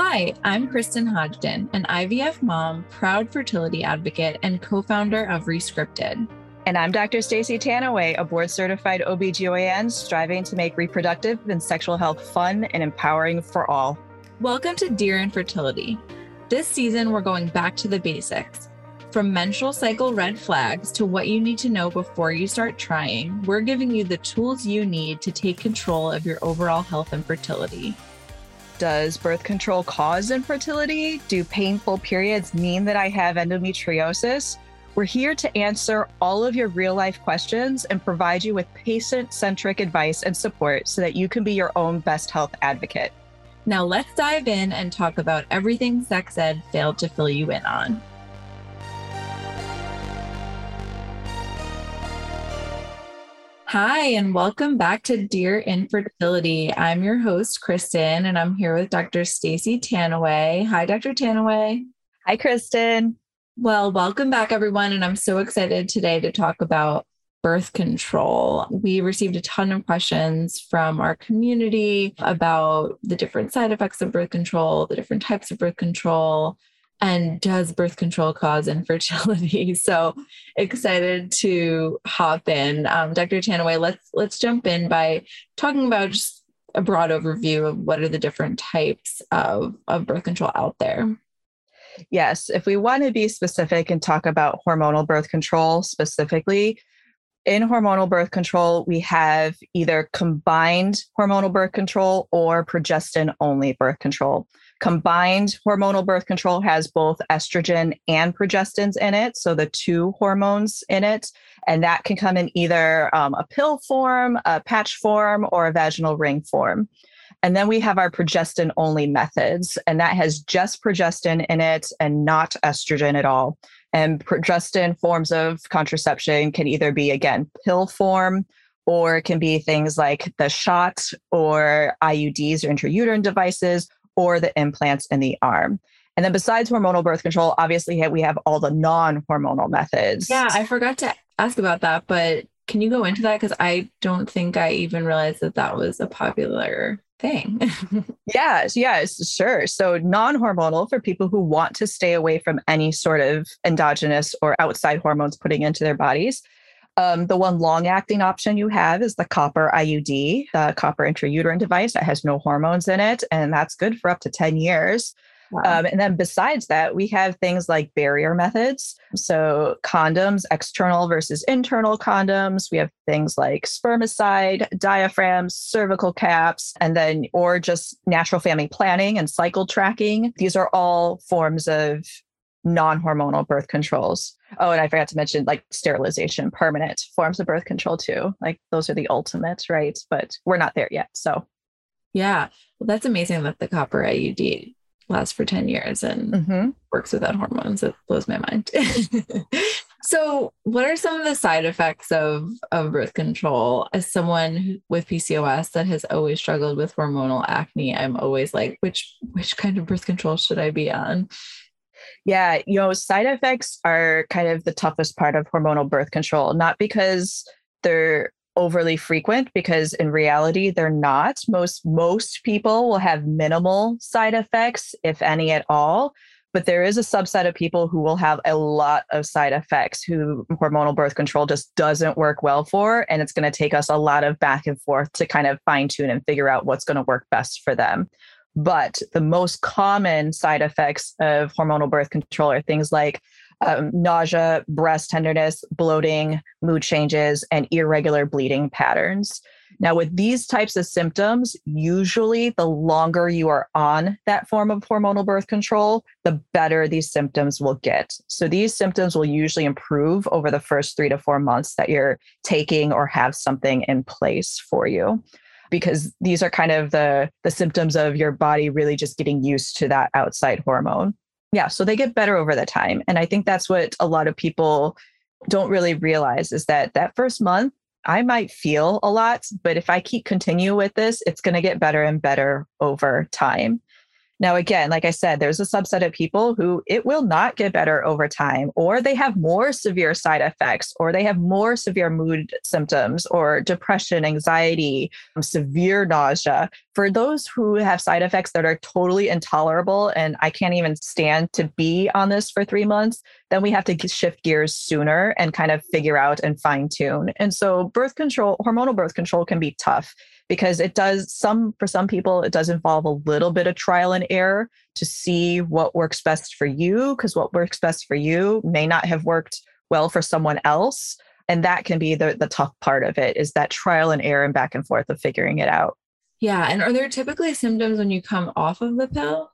Hi, I'm Kristyn Hodgdon, an IVF mom, proud fertility advocate, and co founder of Rescripted. And I'm Dr. Staci Tanouye, a board certified OBGYN striving to make reproductive and sexual health fun and empowering for all. Welcome to Dear Infertility. This season, we're going back to the basics. From menstrual cycle red flags to what you need to know before you start trying, we're giving you the tools you need to take control of your overall health and fertility. Does birth control cause infertility? Do painful periods mean that I have endometriosis? We're here to answer all of your real life questions and provide you with patient centric advice and support so that you can be your own best health advocate. Now, let's dive in and talk about everything sex ed failed to fill you in on. Hi, and welcome back to Dear Infertility. I'm your host, Kristyn, and I'm here with Dr. Staci Tanouye. Hi, Dr. Tanouye. Hi, Kristyn. Well, welcome back, everyone. And I'm so excited today to talk about birth control. We received a ton of questions from our community about the different side effects of birth control, the different types of birth control, and does birth control cause infertility. So excited to hop in. Um, dr tanouye let's let's jump in by talking about just a broad overview of what are the different types of, of birth control out there. Yes if we want to be specific and talk about hormonal birth control specifically in hormonal birth control, we have either combined hormonal birth control or progestin only birth control. Combined hormonal birth control has both estrogen and progestins in it, so the two hormones in it. And that can come in either um, a pill form, a patch form, or a vaginal ring form. And then we have our progestin only methods, and that has just progestin in it and not estrogen at all. And progestin forms of contraception can either be, again, pill form, or it can be things like the shot or IUDs or intrauterine devices, or the implants in the arm. And then besides hormonal birth control, obviously we have all the non-hormonal methods. Yeah, I forgot to ask about that, but can you go into that because I don't think I even realized that that was a popular thing. yes, yes, sure. So non-hormonal for people who want to stay away from any sort of endogenous or outside hormones putting into their bodies. Um, the one long acting option you have is the copper IUD, the copper intrauterine device that has no hormones in it. And that's good for up to 10 years. Wow. Um, and then besides that, we have things like barrier methods. So condoms, external versus internal condoms. We have things like spermicide, diaphragms, cervical caps, and then, or just natural family planning and cycle tracking. These are all forms of non hormonal birth controls. Oh, and I forgot to mention like sterilization, permanent forms of birth control too. Like those are the ultimate, right? But we're not there yet. So, yeah. Well, that's amazing that the copper IUD lasts for 10 years and mm-hmm. works without hormones. It blows my mind. so, what are some of the side effects of, of birth control? As someone with PCOS that has always struggled with hormonal acne, I'm always like, which which kind of birth control should I be on? Yeah, you know, side effects are kind of the toughest part of hormonal birth control, not because they're overly frequent because in reality they're not. Most most people will have minimal side effects if any at all, but there is a subset of people who will have a lot of side effects who hormonal birth control just doesn't work well for and it's going to take us a lot of back and forth to kind of fine tune and figure out what's going to work best for them. But the most common side effects of hormonal birth control are things like um, nausea, breast tenderness, bloating, mood changes, and irregular bleeding patterns. Now, with these types of symptoms, usually the longer you are on that form of hormonal birth control, the better these symptoms will get. So, these symptoms will usually improve over the first three to four months that you're taking or have something in place for you because these are kind of the the symptoms of your body really just getting used to that outside hormone. Yeah, so they get better over the time and I think that's what a lot of people don't really realize is that that first month I might feel a lot, but if I keep continue with this, it's going to get better and better over time. Now, again, like I said, there's a subset of people who it will not get better over time, or they have more severe side effects, or they have more severe mood symptoms, or depression, anxiety, um, severe nausea. For those who have side effects that are totally intolerable, and I can't even stand to be on this for three months, then we have to shift gears sooner and kind of figure out and fine tune. And so, birth control, hormonal birth control can be tough because it does some for some people it does involve a little bit of trial and error to see what works best for you because what works best for you may not have worked well for someone else. And that can be the the tough part of it is that trial and error and back and forth of figuring it out. Yeah and are there typically symptoms when you come off of the pill?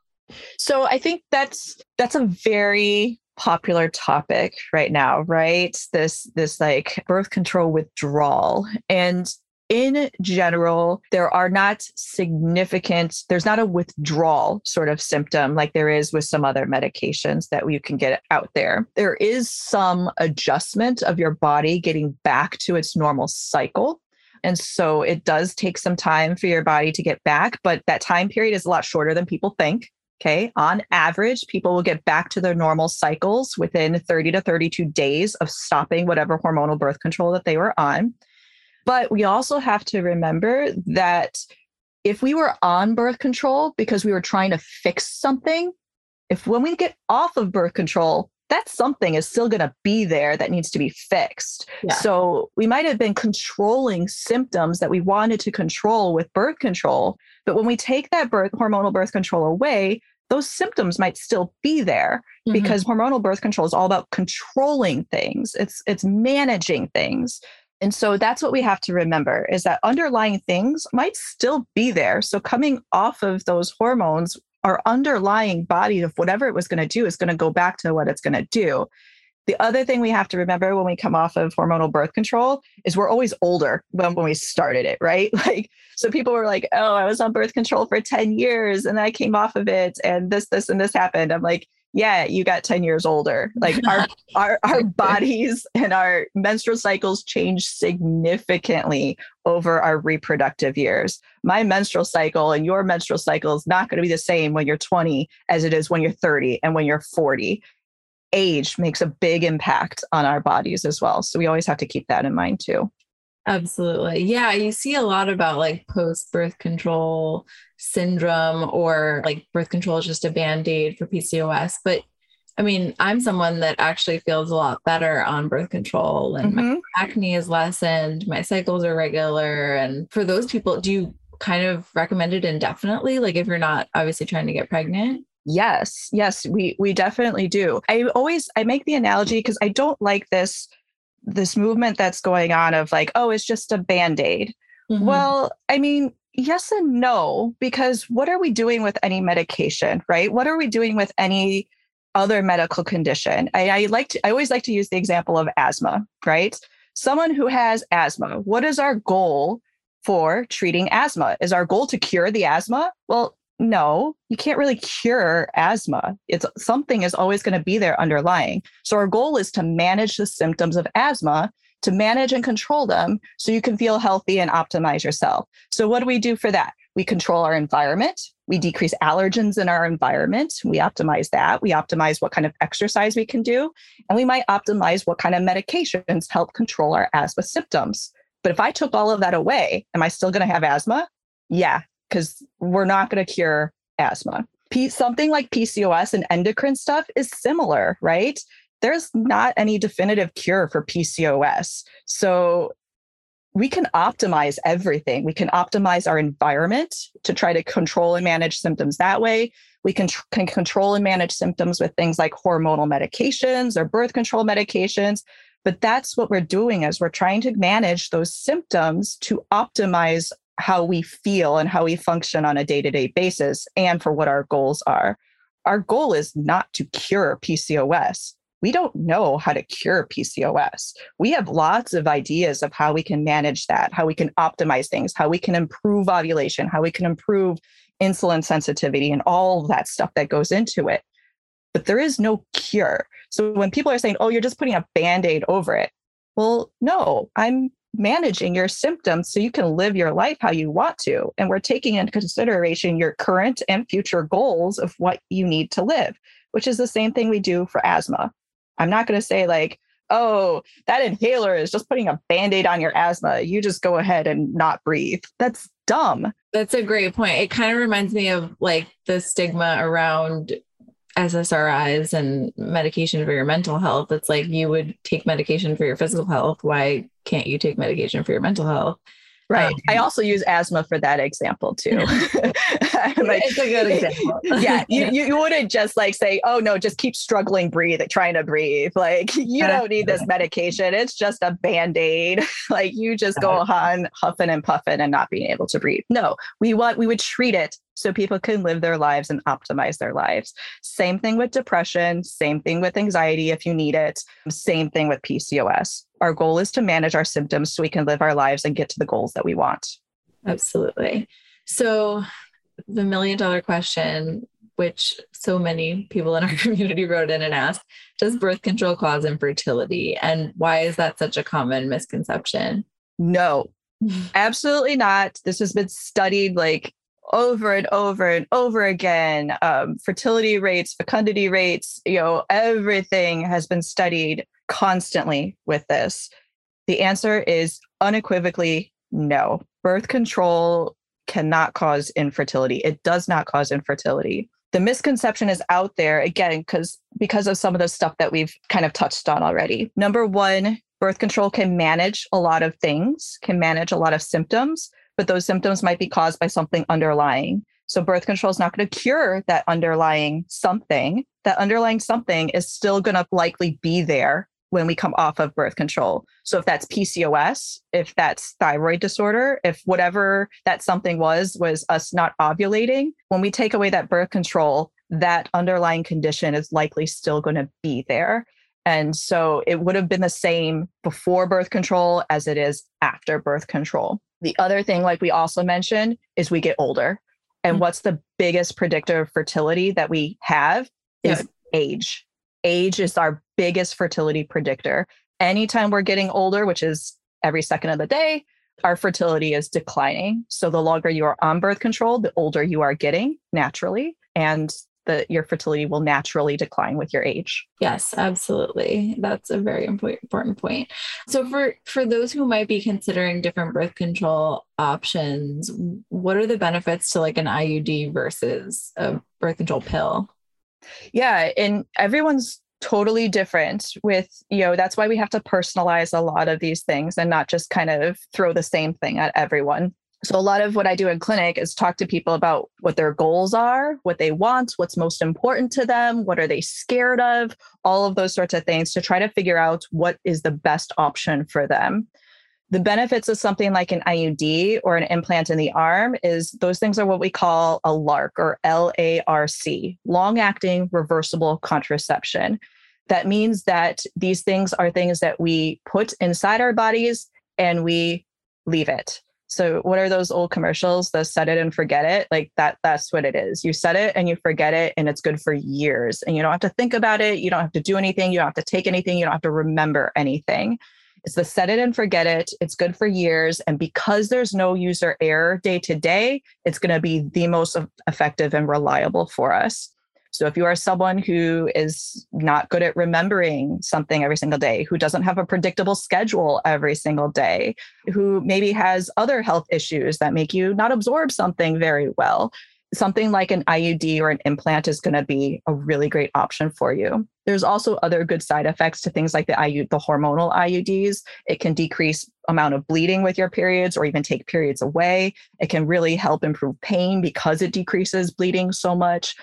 So i think that's that's a very popular topic right now right this this like birth control withdrawal and in general, there are not significant, there's not a withdrawal sort of symptom like there is with some other medications that you can get out there. There is some adjustment of your body getting back to its normal cycle. And so it does take some time for your body to get back, but that time period is a lot shorter than people think. Okay. On average, people will get back to their normal cycles within 30 to 32 days of stopping whatever hormonal birth control that they were on. But we also have to remember that if we were on birth control because we were trying to fix something, if when we get off of birth control, that something is still going to be there that needs to be fixed. Yeah. So we might have been controlling symptoms that we wanted to control with birth control, but when we take that birth hormonal birth control away, those symptoms might still be there mm-hmm. because hormonal birth control is all about controlling things. It's it's managing things. And so that's what we have to remember is that underlying things might still be there. So coming off of those hormones, our underlying body of whatever it was going to do is going to go back to what it's going to do. The other thing we have to remember when we come off of hormonal birth control is we're always older when, when we started it, right? Like, so people were like, oh, I was on birth control for 10 years and I came off of it and this, this, and this happened. I'm like, yeah, you got 10 years older. Like our, our, our bodies and our menstrual cycles change significantly over our reproductive years. My menstrual cycle and your menstrual cycle is not going to be the same when you're 20 as it is when you're 30 and when you're 40. Age makes a big impact on our bodies as well. So we always have to keep that in mind too. Absolutely. Yeah, you see a lot about like post birth control syndrome or like birth control is just a band aid for PCOS. But I mean, I'm someone that actually feels a lot better on birth control and mm-hmm. my acne is lessened, my cycles are regular. And for those people, do you kind of recommend it indefinitely? Like if you're not obviously trying to get pregnant? Yes, yes, we we definitely do. I always I make the analogy because I don't like this this movement that's going on of like, oh, it's just a band aid. Mm-hmm. Well, I mean, yes and no, because what are we doing with any medication, right? What are we doing with any other medical condition? I, I like to, I always like to use the example of asthma, right? Someone who has asthma, what is our goal for treating asthma? Is our goal to cure the asthma? Well, no, you can't really cure asthma. It's something is always going to be there underlying. So our goal is to manage the symptoms of asthma, to manage and control them so you can feel healthy and optimize yourself. So what do we do for that? We control our environment. We decrease allergens in our environment. We optimize that. We optimize what kind of exercise we can do. And we might optimize what kind of medications help control our asthma symptoms. But if I took all of that away, am I still going to have asthma? Yeah, because we're not going to cure asthma. P- something like PCOS and endocrine stuff is similar, right? There's not any definitive cure for PCOS. So we can optimize everything. We can optimize our environment to try to control and manage symptoms that way. We can, tr- can control and manage symptoms with things like hormonal medications or birth control medications. But that's what we're doing is we're trying to manage those symptoms to optimize how we feel and how we function on a day to day basis and for what our goals are. Our goal is not to cure PCOS. We don't know how to cure PCOS. We have lots of ideas of how we can manage that, how we can optimize things, how we can improve ovulation, how we can improve insulin sensitivity, and all that stuff that goes into it. But there is no cure. So when people are saying, oh, you're just putting a band aid over it, well, no, I'm managing your symptoms so you can live your life how you want to. And we're taking into consideration your current and future goals of what you need to live, which is the same thing we do for asthma. I'm not going to say, like, oh, that inhaler is just putting a band aid on your asthma. You just go ahead and not breathe. That's dumb. That's a great point. It kind of reminds me of like the stigma around SSRIs and medication for your mental health. It's like you would take medication for your physical health. Why can't you take medication for your mental health? Right. Um, I also use asthma for that example too. like, it's a good example. yeah. You, you wouldn't just like say, oh no, just keep struggling, breathe, trying to breathe. Like you don't need this medication. It's just a band-aid. like you just go on huffing and puffing and not being able to breathe. No, we want we would treat it so people can live their lives and optimize their lives. Same thing with depression, same thing with anxiety if you need it, same thing with PCOS. Our goal is to manage our symptoms so we can live our lives and get to the goals that we want. Absolutely. So, the million dollar question, which so many people in our community wrote in and asked Does birth control cause infertility? And why is that such a common misconception? No, absolutely not. This has been studied like over and over and over again. Um, fertility rates, fecundity rates, you know, everything has been studied constantly with this. The answer is unequivocally no. Birth control cannot cause infertility. It does not cause infertility. The misconception is out there again because because of some of the stuff that we've kind of touched on already. Number 1, birth control can manage a lot of things, can manage a lot of symptoms, but those symptoms might be caused by something underlying. So birth control is not going to cure that underlying something. That underlying something is still going to likely be there when we come off of birth control. So if that's PCOS, if that's thyroid disorder, if whatever that something was was us not ovulating, when we take away that birth control, that underlying condition is likely still going to be there. And so it would have been the same before birth control as it is after birth control. The other thing, like we also mentioned, is we get older. And mm-hmm. what's the biggest predictor of fertility that we have is yeah. age. Age is our biggest fertility predictor. Anytime we're getting older, which is every second of the day, our fertility is declining. So the longer you are on birth control, the older you are getting naturally. And that your fertility will naturally decline with your age. Yes, absolutely. That's a very important point. So for for those who might be considering different birth control options, what are the benefits to like an IUD versus a birth control pill? Yeah, and everyone's totally different with you know that's why we have to personalize a lot of these things and not just kind of throw the same thing at everyone so, a lot of what I do in clinic is talk to people about what their goals are, what they want, what's most important to them, what are they scared of, all of those sorts of things to try to figure out what is the best option for them. The benefits of something like an IUD or an implant in the arm is those things are what we call a LARC or L A R C, long acting reversible contraception. That means that these things are things that we put inside our bodies and we leave it. So what are those old commercials? The set it and forget it. Like that, that's what it is. You set it and you forget it and it's good for years. And you don't have to think about it. You don't have to do anything. You don't have to take anything. You don't have to remember anything. It's the set it and forget it. It's good for years. And because there's no user error day to day, it's going to be the most effective and reliable for us. So if you are someone who is not good at remembering something every single day, who doesn't have a predictable schedule every single day, who maybe has other health issues that make you not absorb something very well, something like an IUD or an implant is going to be a really great option for you. There's also other good side effects to things like the IU, the hormonal IUDs. It can decrease amount of bleeding with your periods or even take periods away. It can really help improve pain because it decreases bleeding so much.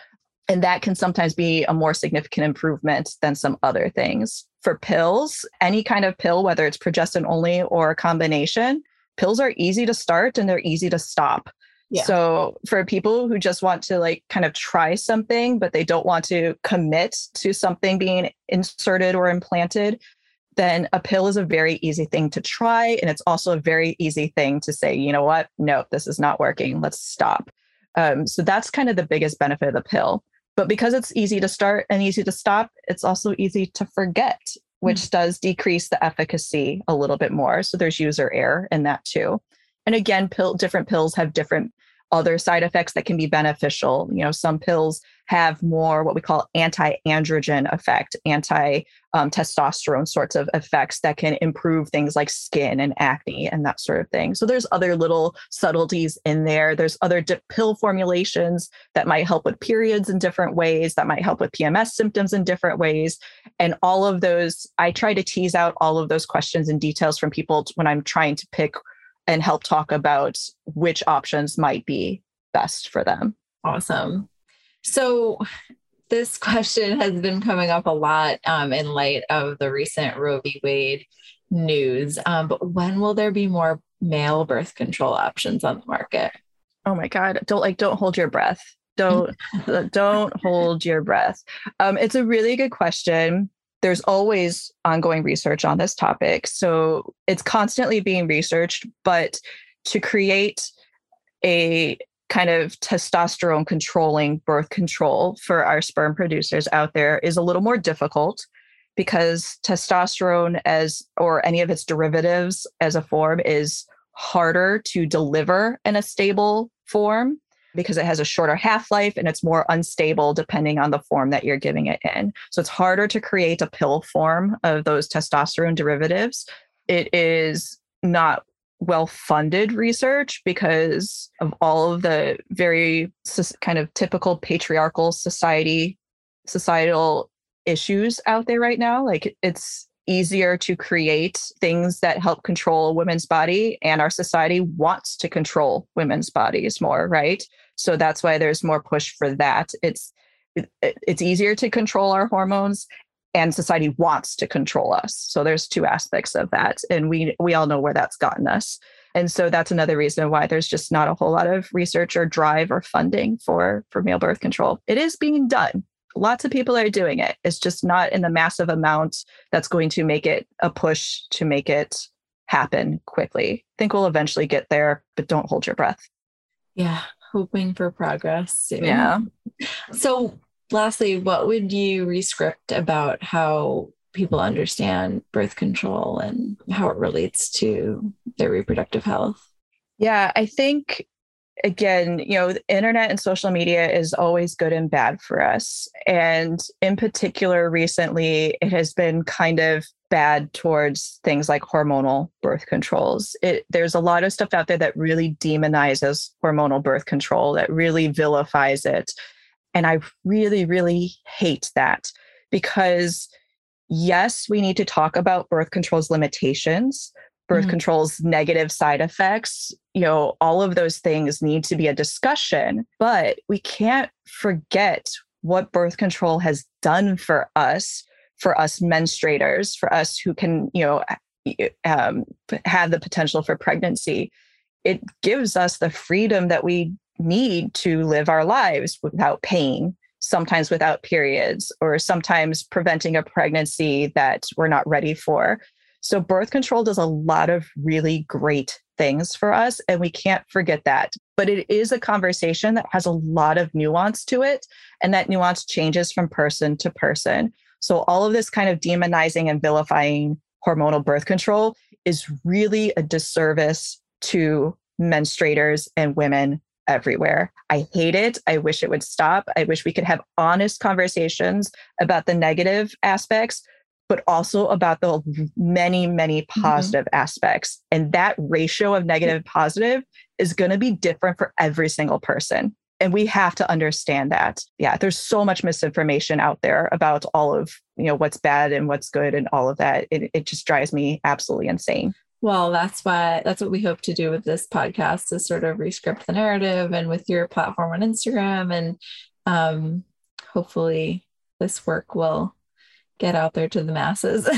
And that can sometimes be a more significant improvement than some other things. For pills, any kind of pill, whether it's progestin only or a combination, pills are easy to start and they're easy to stop. Yeah. So for people who just want to like kind of try something, but they don't want to commit to something being inserted or implanted, then a pill is a very easy thing to try. And it's also a very easy thing to say, you know what? No, this is not working. Let's stop. Um, so that's kind of the biggest benefit of the pill. But because it's easy to start and easy to stop, it's also easy to forget. which mm-hmm. does decrease the efficacy a little bit more. So there's user error in that too. And again, pill, different pills have different other side effects that can be beneficial. You know, some pills have more what we call anti-androgen effect, anti-testosterone um, sorts of effects that can improve things like skin and acne and that sort of thing. So there's other little subtleties in there. There's other di- pill formulations that might help with periods in different ways, that might help with PMS symptoms in different ways. And all of those, I try to tease out all of those questions and details from people when I'm trying to pick and help talk about which options might be best for them. Awesome. So, this question has been coming up a lot um, in light of the recent Roe v. Wade news. Um, but when will there be more male birth control options on the market? Oh my God! Don't like don't hold your breath. Don't don't hold your breath. Um, it's a really good question there's always ongoing research on this topic. So it's constantly being researched, but to create a kind of testosterone controlling birth control for our sperm producers out there is a little more difficult because testosterone as or any of its derivatives as a form is harder to deliver in a stable form because it has a shorter half life and it's more unstable depending on the form that you're giving it in. So it's harder to create a pill form of those testosterone derivatives. It is not well funded research because of all of the very kind of typical patriarchal society societal issues out there right now like it's easier to create things that help control women's body and our society wants to control women's bodies more right so that's why there's more push for that. It's it, it's easier to control our hormones and society wants to control us. So there's two aspects of that and we we all know where that's gotten us. And so that's another reason why there's just not a whole lot of research or drive or funding for for male birth control. It is being done. Lots of people are doing it. It's just not in the massive amount that's going to make it a push to make it happen quickly. I think we'll eventually get there, but don't hold your breath. Yeah, hoping for progress. Soon. Yeah. So, lastly, what would you rescript about how people understand birth control and how it relates to their reproductive health? Yeah, I think again, you know, the internet and social media is always good and bad for us. And in particular, recently, it has been kind of bad towards things like hormonal birth controls. It, there's a lot of stuff out there that really demonizes hormonal birth control, that really vilifies it. And I really, really hate that because, yes, we need to talk about birth control's limitations, birth mm-hmm. control's negative side effects, you know, all of those things need to be a discussion, but we can't forget what birth control has done for us, for us menstruators, for us who can, you know, um, have the potential for pregnancy. It gives us the freedom that we need to live our lives without pain, sometimes without periods, or sometimes preventing a pregnancy that we're not ready for. So, birth control does a lot of really great things for us, and we can't forget that. But it is a conversation that has a lot of nuance to it, and that nuance changes from person to person. So, all of this kind of demonizing and vilifying hormonal birth control is really a disservice to menstruators and women everywhere. I hate it. I wish it would stop. I wish we could have honest conversations about the negative aspects but also about the many, many mm-hmm. positive mm-hmm. aspects. And that ratio of negative positive is going to be different for every single person. And we have to understand that. Yeah, there's so much misinformation out there about all of, you know, what's bad and what's good and all of that. It, it just drives me absolutely insane. Well, that's why that's what we hope to do with this podcast is sort of rescript the narrative and with your platform on Instagram. And um, hopefully this work will get out there to the masses.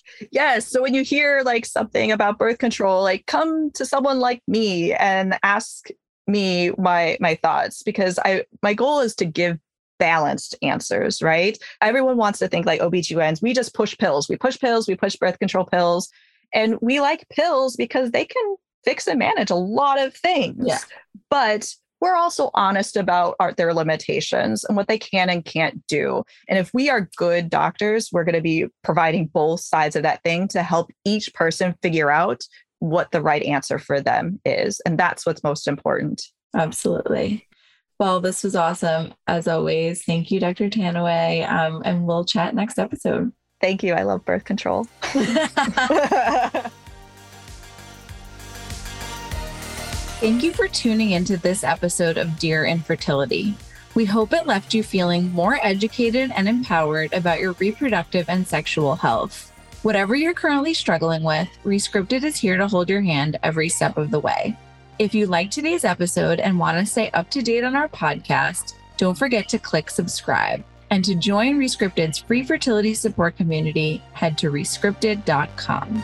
yes. So when you hear like something about birth control, like come to someone like me and ask me my my thoughts because I my goal is to give balanced answers, right? Everyone wants to think like OBGYNs, we just push pills. We push pills, we push birth control pills. And we like pills because they can fix and manage a lot of things. Yeah. But we're also honest about our, their limitations and what they can and can't do. And if we are good doctors, we're going to be providing both sides of that thing to help each person figure out what the right answer for them is. And that's what's most important. Absolutely. Well, this was awesome. As always, thank you, Dr. Tanouye. Um, and we'll chat next episode. Thank you. I love birth control. Thank you for tuning into this episode of Dear Infertility. We hope it left you feeling more educated and empowered about your reproductive and sexual health. Whatever you're currently struggling with, Rescripted is here to hold your hand every step of the way. If you liked today's episode and want to stay up to date on our podcast, don't forget to click subscribe. And to join Rescripted's free fertility support community, head to rescripted.com.